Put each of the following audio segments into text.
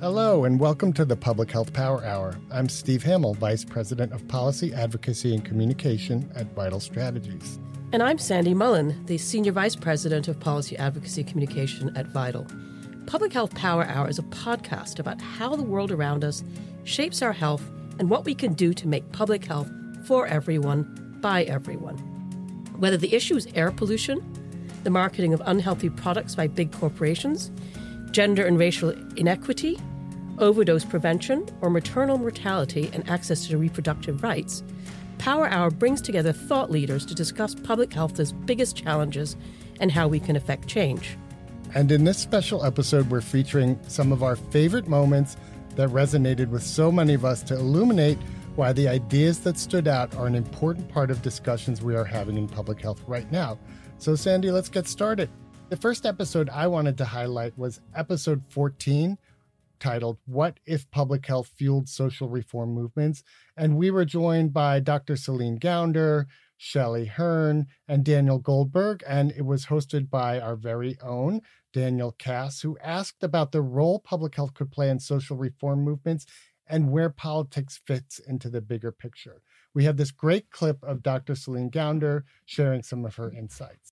Hello, and welcome to the Public Health Power Hour. I'm Steve Hamill, Vice President of Policy, Advocacy, and Communication at Vital Strategies. And I'm Sandy Mullin, the Senior Vice President of Policy, Advocacy, Communication at Vital. Public Health Power Hour is a podcast about how the world around us shapes our health and what we can do to make public health for everyone, by everyone. Whether the issue is air pollution, the marketing of unhealthy products by big corporations, gender and racial inequity, overdose prevention, or maternal mortality and access to reproductive rights, Power Hour brings together thought leaders to discuss public health's biggest challenges and how we can affect change. And in this special episode, we're featuring some of our favorite moments that resonated with so many of us to illuminate why the ideas that stood out are an important part of discussions we are having in public health right now. So, Sandy, let's get started. The first episode I wanted to highlight was episode 14 titled What If Public Health Fueled Social Reform Movements? And we were joined by Dr. Celine Gounder, Shelley Hearn, and Daniel Goldberg. And it was hosted by our very own Daniel Kass, who asked about the role public health could play in social reform movements and where politics fits into the bigger picture. We have this great clip of Dr. Celine Gounder sharing some of her insights.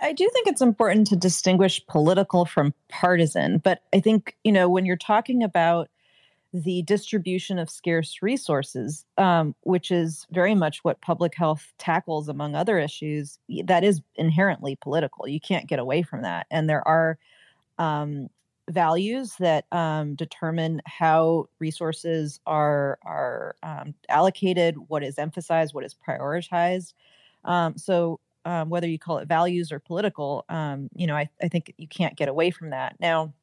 I do think it's important to distinguish political from partisan, but I think, you know, when you're talking about the distribution of scarce resources, um, which is very much what public health tackles among other issues, that is inherently political. You can't get away from that. And there are um, values that um, determine how resources are are um, allocated, what is emphasized, what is prioritized. Um, so um, whether you call it values or political, um, you know, I, I think you can't get away from that. Now,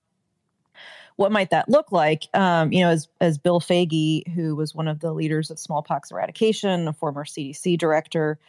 what might that look like? Um, you know, as as Bill Foege, who was one of the leaders of smallpox eradication, a former CDC director,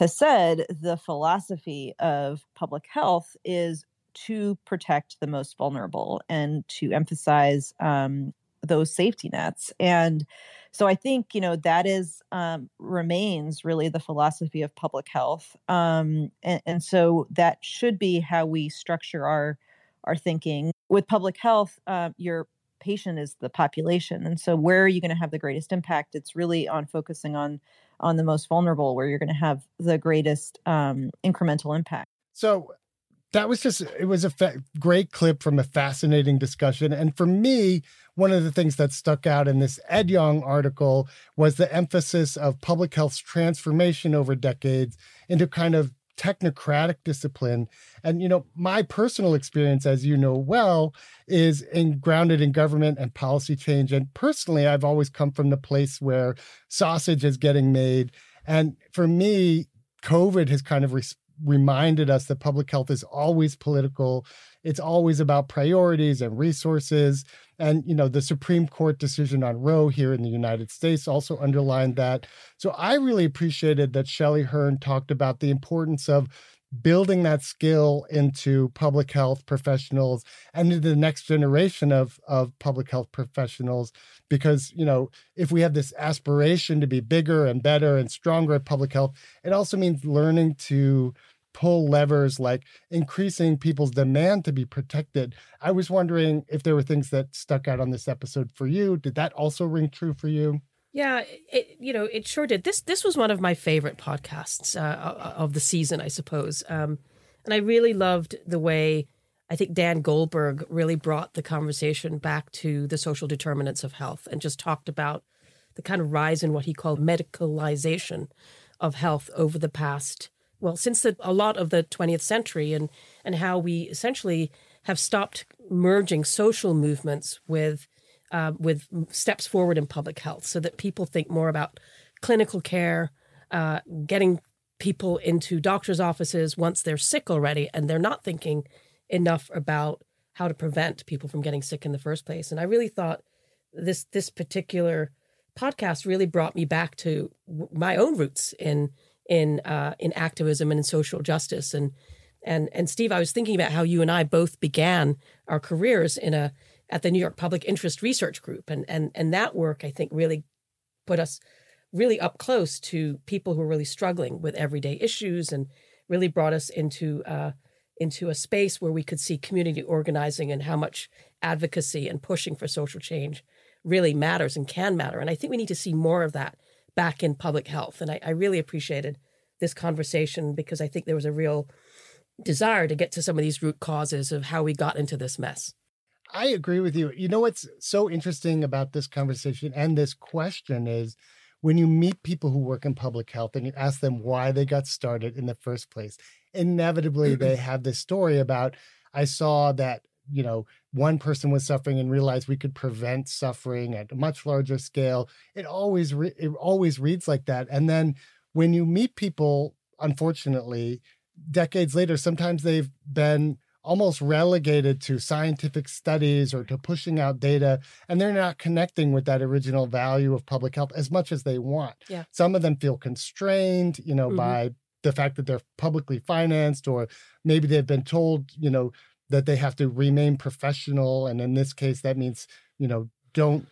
has said, the philosophy of public health is to protect the most vulnerable and to emphasize um, those safety nets. And so I think you know that is um, remains really the philosophy of public health, um, and, and so that should be how we structure our our thinking. With public health, uh, your patient is the population, and so where are you going to have the greatest impact? It's really on focusing on on the most vulnerable, where you're going to have the greatest um, incremental impact. So that was just it was a fa- great clip from a fascinating discussion. And for me one of the things that stuck out in this ed yong article was the emphasis of public health's transformation over decades into kind of technocratic discipline. And you know my personal experience as you know well is in grounded in government and policy change. And personally i've always come from the place where sausage is getting made. And for me covid has kind of reminded us that public health is always political. It's always about priorities and resources. And you know the supreme court decision on roe here in the united states also underlined that. So i really appreciated that shelley hearn talked about the importance of building that skill into public health professionals and into the next generation of, of public health professionals. Because you know if we have this aspiration to be bigger and better and stronger at public health it also means learning to pull levers like increasing people's demand to be protected. I was wondering if there were things that stuck out on this episode for you. Did that also ring true for you? Yeah, it, you know, it sure did. This this was one of my favorite podcasts uh, of the season, I suppose. Um, and I really loved the way I think Dan Goldberg really brought the conversation back to the social determinants of health and just talked about the kind of rise in what he called medicalization of health over the past well since the, a lot of the 20th century and and how we essentially have stopped merging social movements with uh, with steps forward in public health so that people think more about clinical care uh, getting people into doctors offices once they're sick already and they're not thinking enough about how to prevent people from getting sick in the first place. And i really thought this this particular podcast really brought me back to my own roots in in uh, in activism and in social justice. And and and Steve, I was thinking about how you and I both began our careers in a at the New York Public Interest Research Group, and and and that work I think really put us really up close to people who are really struggling with everyday issues, and really brought us into uh, into a space where we could see community organizing and how much advocacy and pushing for social change really matters and can matter. And I think we need to see more of that back in public health. And I, I really appreciated this conversation because I think there was a real desire to get to some of these root causes of how we got into this mess. I agree with you. You know what's so interesting about this conversation and this question is when you meet people who work in public health and you ask them why they got started in the first place, inevitably mm-hmm. they have this story about I saw that, you know, one person was suffering and realized we could prevent suffering at a much larger scale. It always re- it always reads like that. And then when you meet people, unfortunately, decades later, sometimes they've been almost relegated to scientific studies or to pushing out data and they're not connecting with that original value of public health as much as they want yeah. some of them feel constrained you know mm-hmm. by the fact that they're publicly financed or maybe they've been told you know that they have to remain professional and in this case that means you know don't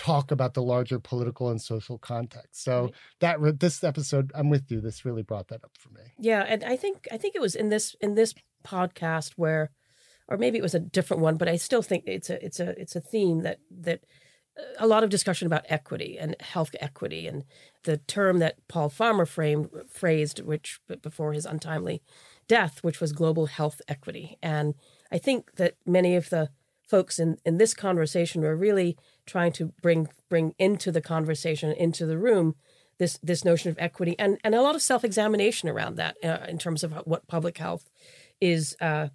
talk about the larger political and social context. So right. that re- this episode, I'm with you. This really brought that up for me. Yeah, and I think I think it was in this in this podcast where, or maybe it was a different one, but I still think it's a it's a it's a theme that that uh, a lot of discussion about equity and health equity and the term that Paul Farmer framed phrased, which before his untimely death, which was global health equity. And I think that many of the folks in, in this conversation were really trying to bring bring into the conversation, into the room, this this notion of equity and and a lot of self examination around that uh, in terms of what public health is uh,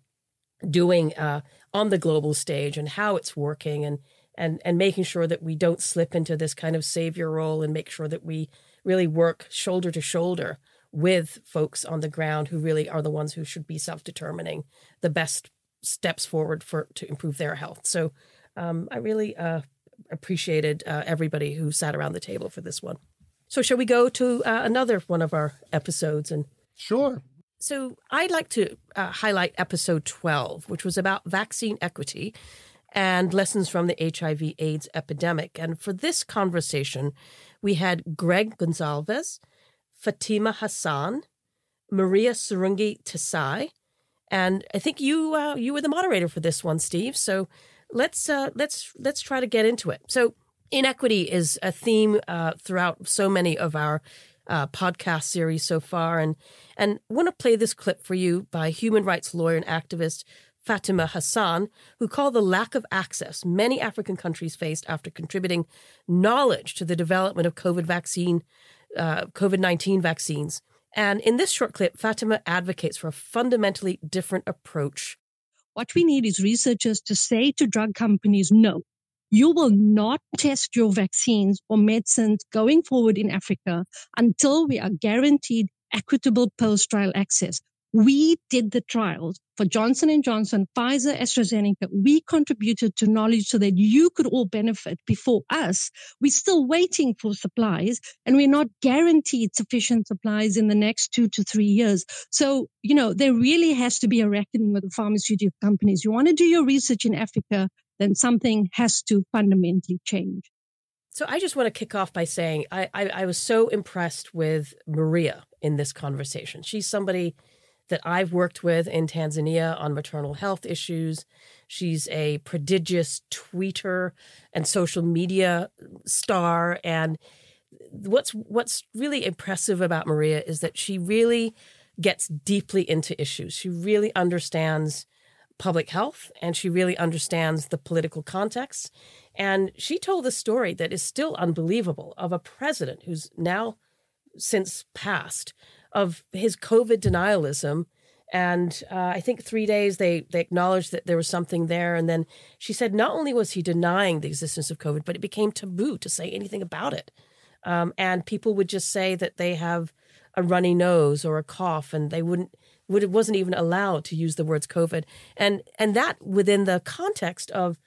doing uh, on the global stage and how it's working and and and making sure that we don't slip into this kind of savior role and make sure that we really work shoulder to shoulder with folks on the ground who really are the ones who should be self determining the best steps forward for to improve their health. So um, I really uh, appreciated uh, everybody who sat around the table for this one. So shall we go to uh, another one of our episodes and sure. So I'd like to uh, highlight episode 12, which was about vaccine equity and lessons from the HIV AIDS epidemic. And for this conversation, we had Greg Gonsalves, Fatima Hassan, Maria Sarungi Tsehai, and I think you uh, you were the moderator for this one, Steve. So let's uh, let's let's try to get into it. So inequity is a theme uh, throughout so many of our uh, podcast series so far, and and want to play this clip for you by human rights lawyer and activist Fatima Hassan, who called the lack of access many African countries faced after contributing knowledge to the development of COVID vaccine, uh, COVID nineteen vaccines and in this short clip, Fatima advocates for a fundamentally different approach. What we need is researchers to say to drug companies, no, you will not test your vaccines or medicines going forward in Africa until we are guaranteed equitable post-trial access. We did the trials for Johnson & Johnson, Pfizer, AstraZeneca. We contributed to knowledge so that you could all benefit before us. We're still waiting for supplies and we're not guaranteed sufficient supplies in the next two to three years. So, you know, there really has to be a reckoning with the pharmaceutical companies. You want to do your research in Africa, then something has to fundamentally change. So I just want to kick off by saying I, I, I was so impressed with Maria in this conversation. She's somebody that I've worked with in Tanzania on maternal health issues. She's a prodigious tweeter and social media star. And what's what's really impressive about Maria is that she really gets deeply into issues. She really understands public health and she really understands the political context. And she told a story that is still unbelievable of a president who's now since passed of his COVID denialism. And uh, I think three days they they acknowledged that there was something there, and then she said not only was he denying the existence of COVID, but it became taboo to say anything about it. Um, and people would just say that they have a runny nose or a cough, and they wouldn't would it wasn't even allowed to use the words COVID, and and that within the context of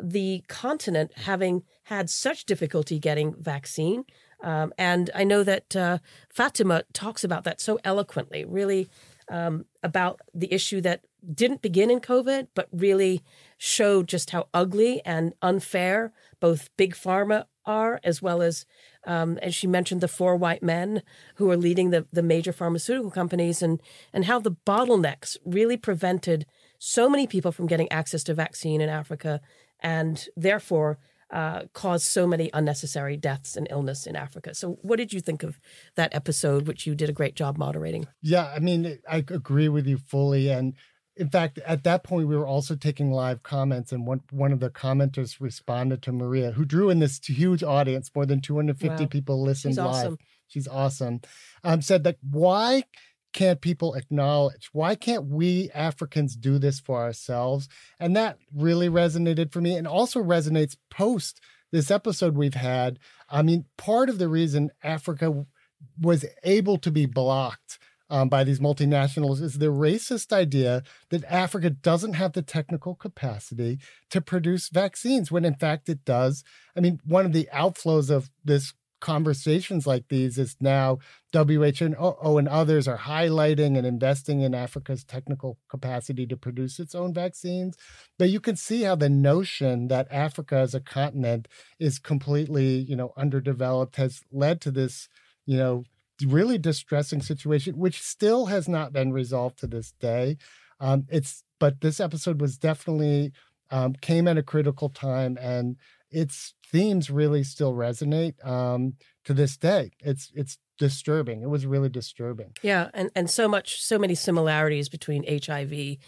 the continent having had such difficulty getting vaccine um, and I know that uh, Fatima talks about that so eloquently, really um, about the issue that didn't begin in COVID, but really showed just how ugly and unfair both big pharma are, as well as, um, as she mentioned, the four white men who are leading the, the major pharmaceutical companies, and and how the bottlenecks really prevented so many people from getting access to vaccine in Africa and therefore uh, caused so many unnecessary deaths and illness in Africa. So, what did you think of that episode, which you did a great job moderating? Yeah, I mean, I agree with you fully. And in fact, at that point, we were also taking live comments, and one one of the commenters responded to Maria, who drew in this huge audience. More than 250 wow. people listened She's live. Awesome. She's awesome. Um, said that why can't people acknowledge? Why can't we Africans do this for ourselves? And that really resonated for me and also resonates post this episode we've had. I mean, part of the reason Africa was able to be blocked um, by these multinationals is the racist idea that Africa doesn't have the technical capacity to produce vaccines, when in fact it does. I mean, one of the outflows of this conversations like these is now WHO and others are highlighting and investing in Africa's technical capacity to produce its own vaccines. But you can see how the notion that Africa as a continent is completely, you know, underdeveloped has led to this, you know, really distressing situation, which still has not been resolved to this day. Um, it's but this episode was definitely um, came at a critical time and its themes really still resonate um, to this day. It's it's disturbing. It was really disturbing. Yeah, and and so much, so many similarities between HIV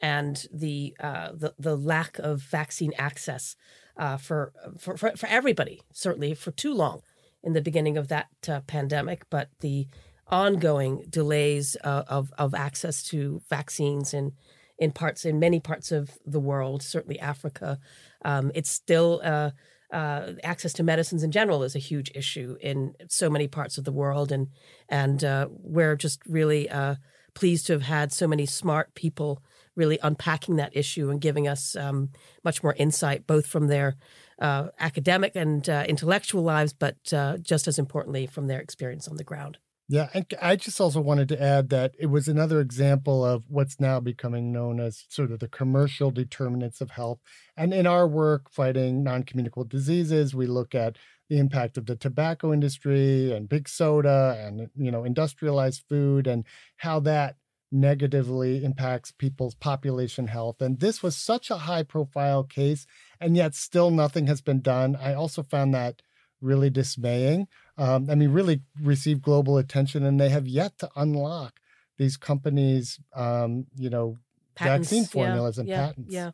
and the uh, the the lack of vaccine access uh, for, for for for everybody. Certainly for too long in the beginning of that uh, pandemic, but the ongoing delays uh, of of access to vaccines in in parts in many parts of the world, certainly Africa, um, it's still uh, uh, access to medicines in general is a huge issue in so many parts of the world, and and uh, we're just really uh, pleased to have had so many smart people really unpacking that issue and giving us um, much more insight, both from their uh, academic and uh, intellectual lives, but just as importantly from their experience on the ground. Yeah, and I just also wanted to add that it was another example of what's now becoming known as sort of the commercial determinants of health. And in our work fighting non communicable diseases, we look at the impact of the tobacco industry and big soda and you know industrialized food and how that negatively impacts people's population health. And this was such a high profile case, and yet still nothing has been done. I also found that really dismaying. Um, I mean, really received global attention, and they have yet to unlock these companies, um, you know, patents, vaccine formulas yeah, and yeah, patents. Yeah.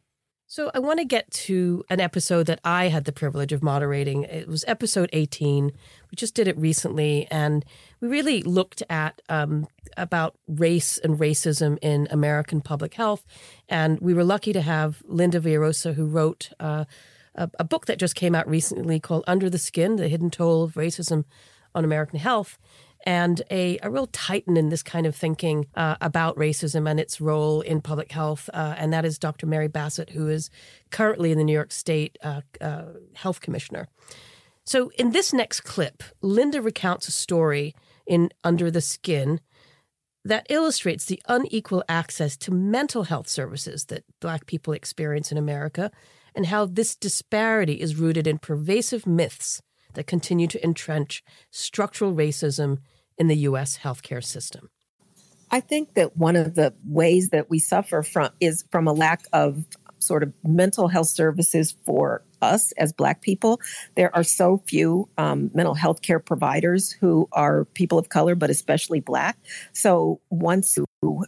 So I want to get to an episode that I had the privilege of moderating. It was episode 18. We just did it recently, and we really looked at um, about race and racism in American public health. And we were lucky to have Linda Villarosa, who wrote uh, a, a book that just came out recently called Under the Skin The Hidden Toll of Racism on American Health. And a, a real titan in this kind of thinking uh, about racism and its role in public health. Uh, and that is Dr. Mary Bassett, who is currently in the New York State uh, uh, Health Commissioner. So, in this next clip, Linda recounts a story in Under the Skin that illustrates the unequal access to mental health services that Black people experience in America and how this disparity is rooted in pervasive myths that continue to entrench structural racism in the U.S. healthcare system. I think that one of the ways that we suffer from is from a lack of sort of mental health services for us as Black people. There are so few um, mental health care providers who are people of color, but especially Black. So once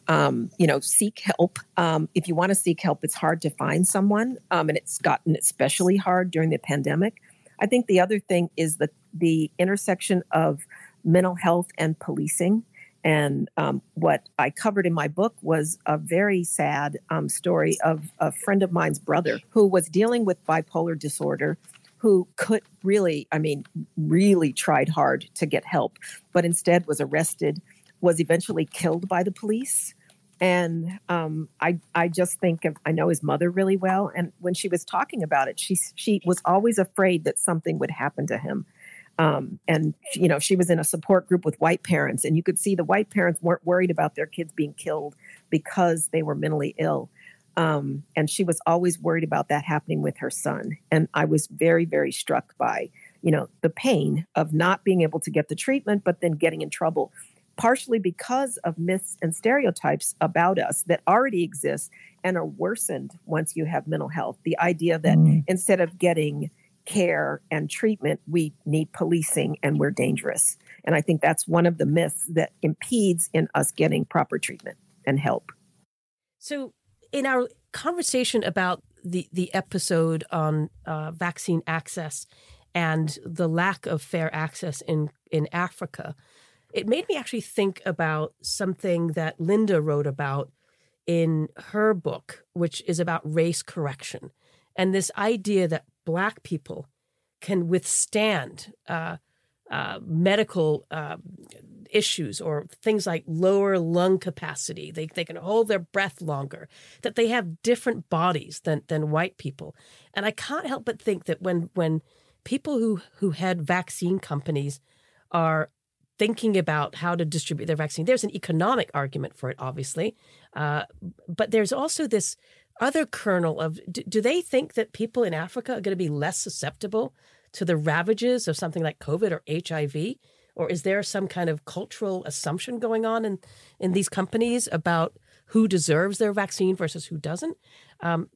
um, you know, seek help, um, if you want to seek help, it's hard to find someone, um, and it's gotten especially hard during the pandemic. I think the other thing is that the intersection of mental health and policing. And um, what I covered in my book was a very sad um, story of a friend of mine's brother who was dealing with bipolar disorder, who could really, I mean, really tried hard to get help, but instead was arrested, was eventually killed by the police. And um, I, I just think of, I know his mother really well. And when she was talking about it, she, she was always afraid that something would happen to him um, and you know she was in a support group with white parents and you could see the white parents weren't worried about their kids being killed because they were mentally ill um, and she was always worried about that happening with her son and i was very very struck by you know the pain of not being able to get the treatment but then getting in trouble partially because of myths and stereotypes about us that already exist and are worsened once you have mental health. The idea that mm. instead of getting care and treatment, we need policing and we're dangerous. And I think that's one of the myths that impedes in us getting proper treatment and help. So, in our conversation about the, the episode on uh, vaccine access and the lack of fair access in, in Africa, it made me actually think about something that Linda wrote about in her book, which is about race correction and this idea that Black people can withstand uh, uh, medical uh, issues or things like lower lung capacity. They, they can hold their breath longer, that they have different bodies than, than white people. And I can't help but think that when, when people who, who had vaccine companies are thinking about how to distribute their vaccine. There's an economic argument for it, obviously, uh, but there's also this other kernel of do, do, they think that people in Africa are going to be less susceptible to the ravages of something like COVID or HIV? Or is there some kind of cultural assumption going on in, in these companies about who deserves their vaccine versus who doesn't? Um,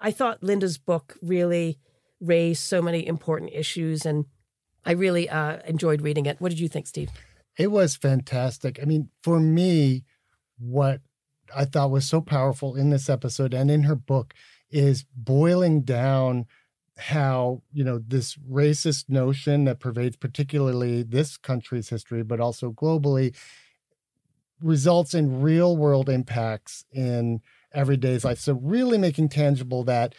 I thought Linda's book really raised so many important issues, and I really uh, enjoyed reading it. What did you think, Steve? It was fantastic. I mean, for me, what I thought was so powerful in this episode and in her book is boiling down how you know this racist notion that pervades particularly this country's history but also globally results in real world impacts in everyday's life so really making tangible that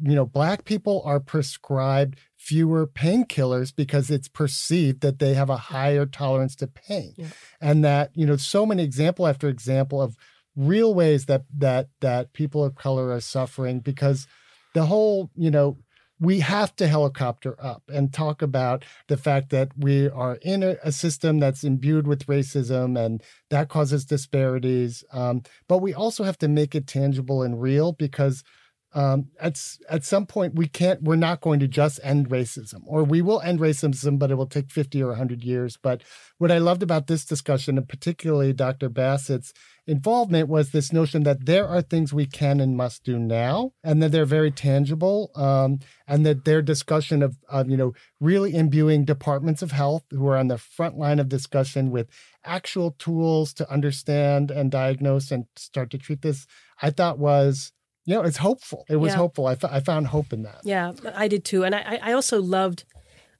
you know black people are prescribed fewer painkillers because it's perceived that they have a higher tolerance to pain yeah. and that you know so many example after example of real ways that that that people of color are suffering because the whole you know we have to helicopter up and talk about the fact that we are in a, a system that's imbued with racism and that causes disparities um, but we also have to make it tangible and real because um, at at some point we can't we're not going to just end racism or we will end racism but it will take 50 or 100 years. But what i loved about this discussion and particularly dr bassett's involvement was this notion that there are things we can and must do now and that they're very tangible um, and that their discussion of, of you know really imbuing departments of health who are on the front line of discussion with actual tools to understand and diagnose and start to treat this i thought was you know, it's hopeful. It was yeah. hopeful. I, f- I found hope in that. Yeah, I did too. And I, I also loved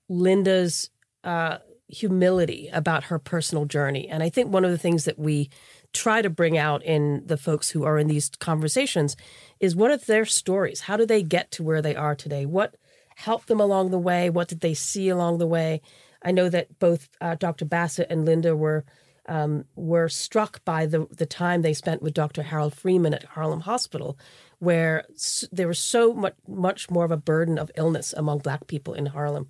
Linda's uh, humility about her personal journey. And I think one of the things that we try to bring out in the folks who are in these conversations is what are their stories? How do they get to where they are today? What helped them along the way? What did they see along the way? I know that both uh, Dr. Bassett and Linda were um, were struck by the the time they spent with Dr. Harold Freeman at Harlem Hospital, where there was so much much more of a burden of illness among Black people in Harlem,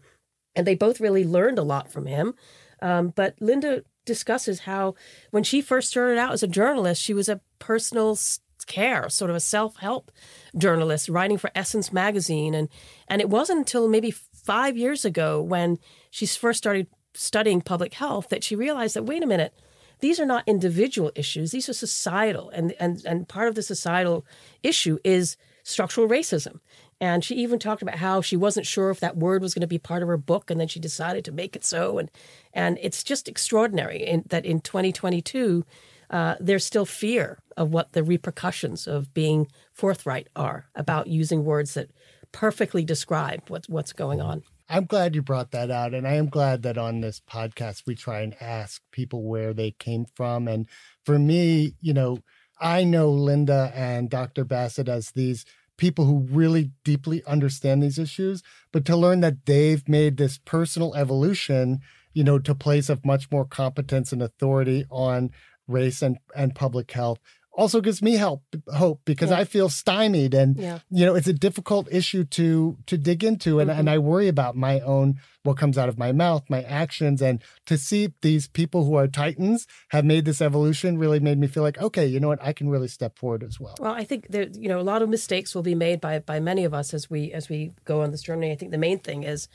and they both really learned a lot from him. Um, but Linda discusses how when she first started out as a journalist, she was a personal care, sort of a self help journalist writing for Essence magazine, and and it wasn't until maybe five years ago when she first started studying public health that she realized that wait a minute these are not individual issues. These are societal and and and part of the societal issue is structural racism. And she even talked about how she wasn't sure if that word was going to be part of her book and then she decided to make it so. And and it's just extraordinary in, that in 2022 uh, there's still fear of what the repercussions of being forthright are about using words that perfectly describe what's what's going on I'm glad you brought that out. And I am glad that on this podcast, we try and ask people where they came from. And for me, you know, I know Linda and Dr. Bassett as these people who really deeply understand these issues, but to learn that they've made this personal evolution, you know, to place of much more competence and authority on race and, and public health also gives me help hope because yeah. I feel stymied and yeah. you know it's a difficult issue to to dig into and, mm-hmm. and I worry about my own what comes out of my mouth my actions and to see these people who are titans have made this evolution really made me feel like okay you know what I can really step forward as well. Well I think that you know a lot of mistakes will be made by by many of us as we as we go on this journey I think the main thing is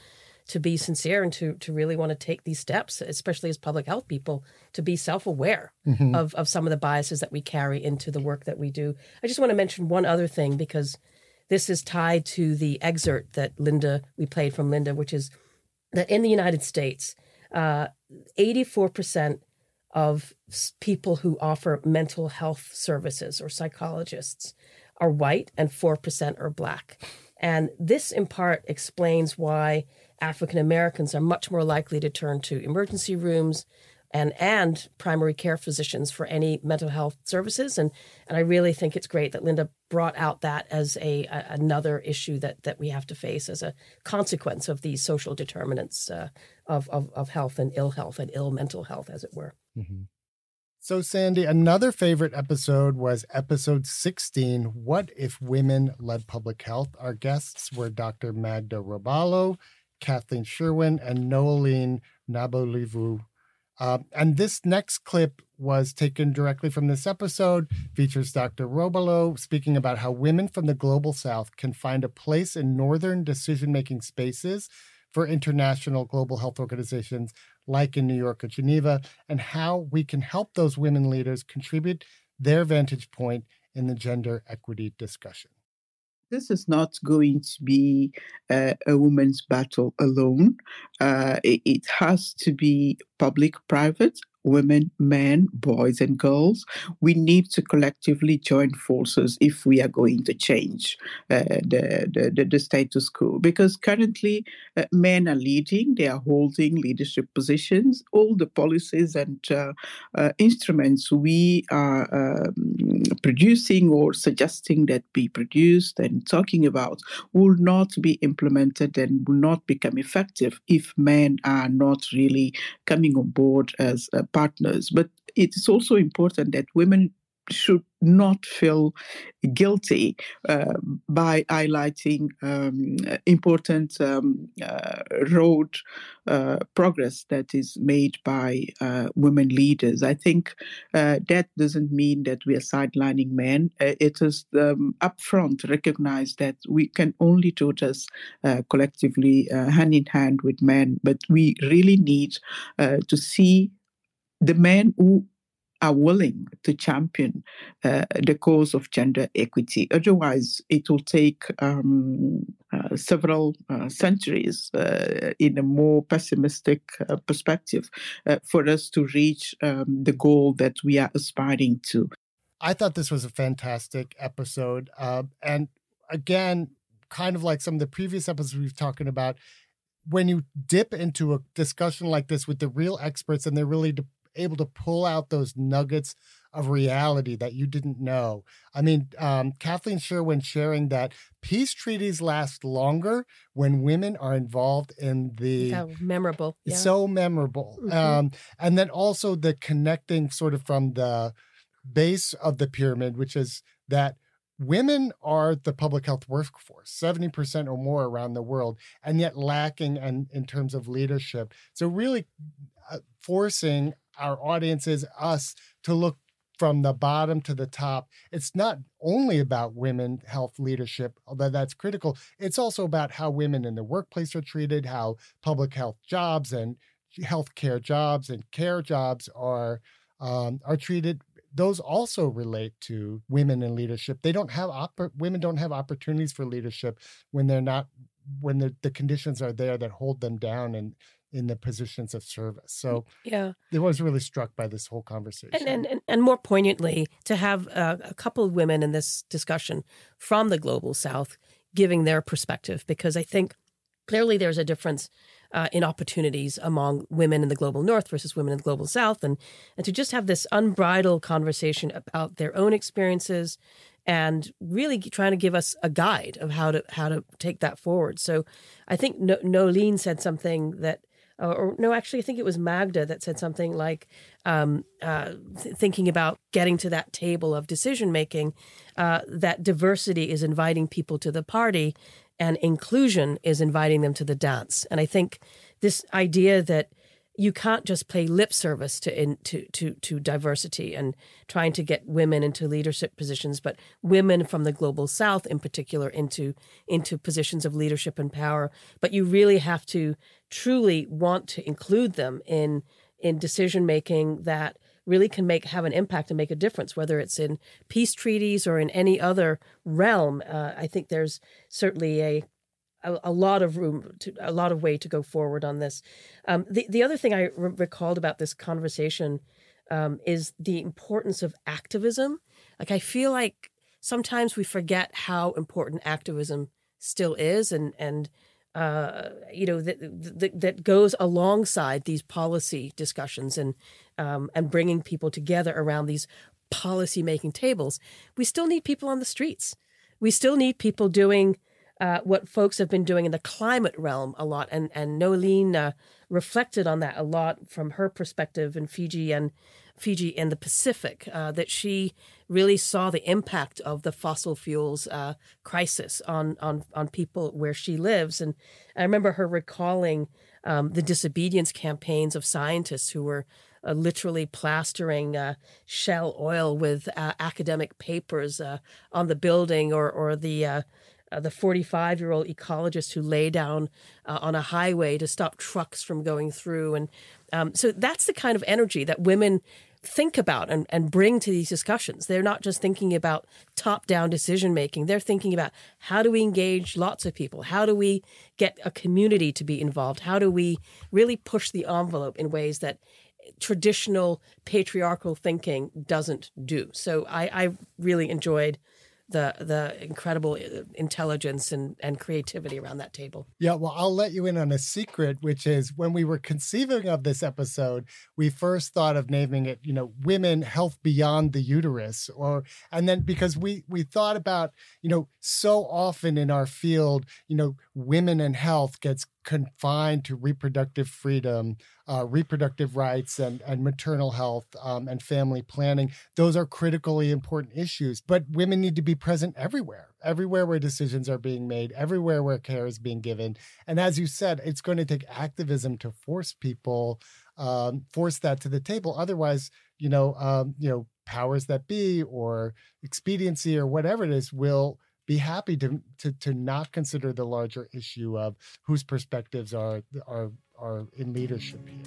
to be sincere and to to really want to take these steps, especially as public health people, to be self aware mm-hmm. of of some of the biases that we carry into the work that we do. I just want to mention one other thing because this is tied to the excerpt that Linda we played from Linda, which is that in the United States, uh, eighty four percent of people who offer mental health services or psychologists are white and 4% are black. And this, in part, explains why African Americans are much more likely to turn to emergency rooms and and primary care physicians for any mental health services. And and I really think it's great that Linda brought out that as a, a another issue that that we have to face as a consequence of these social determinants uh, of, of of health and ill health and ill mental health, as it were. Mm-hmm. So, Sandy, another favorite episode was episode 16 What If Women Led Public Health? Our guests were Dr. Magda Robalo, Kathleen Sherwin, and Noelene Nabulivou. Uh, and this next clip was taken directly from this episode, features Dr. Robalo speaking about how women from the global south can find a place in northern decision making spaces for international global health organizations like in New York or Geneva, and how we can help those women leaders contribute their vantage point in the gender equity discussion. This is not going to be uh, a woman's battle alone. Uh, it, it has to be public private women, men, boys, and girls. We need to collectively join forces if we are going to change uh, the, the, the, status quo. Because currently, uh, men are leading, they are holding leadership positions. All the policies and uh, uh instruments we are um, producing or suggesting that be produced and talking about will not be implemented and will not become effective if men are not really coming on board as a partners. But it is also important that women should not feel guilty uh, by highlighting um, important um, uh, road uh, progress that is made by uh, women leaders. I think uh, that doesn't mean that we are sidelining men. Uh, it is um, upfront recognize that we can only do this collectively, hand in hand with men, but we really need to see the men who are willing to champion uh, the cause of gender equity. Otherwise, it will take um, uh, several uh, centuries uh, in a more pessimistic uh, perspective uh, for us to reach um, the goal that we are aspiring to. I thought this was a fantastic episode. and again, kind of like some of the previous episodes we've talking about, when you dip into a discussion like this with the real experts and they're really de- able to pull out those nuggets of reality that you didn't know. I mean, um, Kathleen Sherwin sharing that peace treaties last longer when women are involved in the How memorable, yeah. so memorable, mm-hmm. um, and then also the connecting sort of from the base of the pyramid, which is that women are the public health workforce 70% or more around the world and yet lacking in, in terms of leadership so really uh, forcing our audiences us to look from the bottom to the top. It's not only about women health leadership, although that's critical. It's also about how women in the workplace are treated, how public health jobs and healthcare jobs and care jobs are um, are treated those also relate to women in leadership. They don't have women don't have opportunities for leadership when they're not when the, the conditions are there that hold them down and in the positions of service. So yeah, I was really struck by this whole conversation. And and, and more poignantly, to have a, a couple of women in this discussion from the global South giving their perspective, because I think clearly there's a difference uh, in opportunities among women in the global north versus women in the global south and and to just have this unbridled conversation about their own experiences and really trying to give us a guide of how to how to take that forward so i think no- Noelene said something that or no, actually, I think it was Magda that said something like um, uh, th- thinking about getting to that table of decision making, uh, that diversity is inviting people to the party and inclusion is inviting them to the dance. And I think this idea that you can't just play lip service to in, to to to diversity and trying to get women into leadership positions, but women from the global south in particular into into positions of leadership and power. But you really have to truly want to include them in in decision making that really can make have an impact and make a difference, whether it's in peace treaties or in any other realm. Uh, I think there's certainly a a, a, lot of room to a lot of way to go forward on this. Um, the the other thing I re- recalled about this conversation um, is the importance of activism. Like I feel like sometimes we forget how important activism still is, and and uh, you know that, that, that goes alongside these policy discussions and um, and bringing people together around these policy making tables. We still need people on the streets. We still need people doing uh, what folks have been doing in the climate realm a lot, and and Noelene uh, reflected on that a lot from her perspective in Fiji and Fiji and the Pacific. Uh, that she really saw the impact of the fossil fuels uh, crisis on on on people where she lives, and I remember her recalling um, the disobedience campaigns of scientists who were uh, literally plastering uh, Shell oil with uh, academic papers uh, on the building or or the uh, the 45 year old ecologist who lay down uh, on a highway to stop trucks from going through. And um, so that's the kind of energy that women think about and, and bring to these discussions. They're not just thinking about top down decision making, they're thinking about how do we engage lots of people? How do we get a community to be involved? How do we really push the envelope in ways that traditional patriarchal thinking doesn't do? So I, I really enjoyed the the incredible uh, intelligence and, and creativity around that table. Yeah, well, I'll let you in on a secret, which is when we were conceiving of this episode, we first thought of naming it, you know, women health beyond the uterus, or and then because we we thought about, you know, so often in our field, you know, women and health gets confined to reproductive freedom, uh, reproductive rights, and, and maternal health um, and family planning. Those are critically important issues, but women need to be present everywhere, everywhere where decisions are being made, everywhere where care is being given. And as you said, it's going to take activism to force people, um, force that to the table. Otherwise, you know, um, you know, powers that be or expediency or whatever it is will be happy to, to to not consider the larger issue of whose perspectives are are are in leadership here.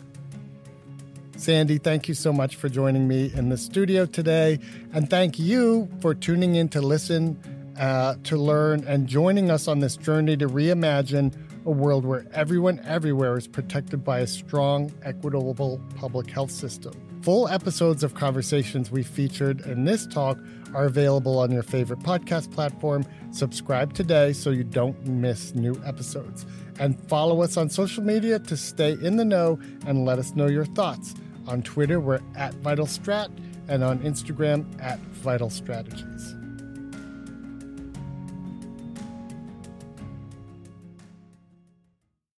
Sandy, thank you so much for joining me in the studio today, and thank you for tuning in to listen, uh, to learn, and joining us on this journey to reimagine a world where everyone everywhere is protected by a strong, equitable public health system. Full episodes of conversations we featured in this talk are available on your favorite podcast platform. Subscribe today so you don't miss new episodes. And follow us on social media to stay in the know and let us know your thoughts. On Twitter, we're at Vital Strat, and on Instagram, at Vital Strategies.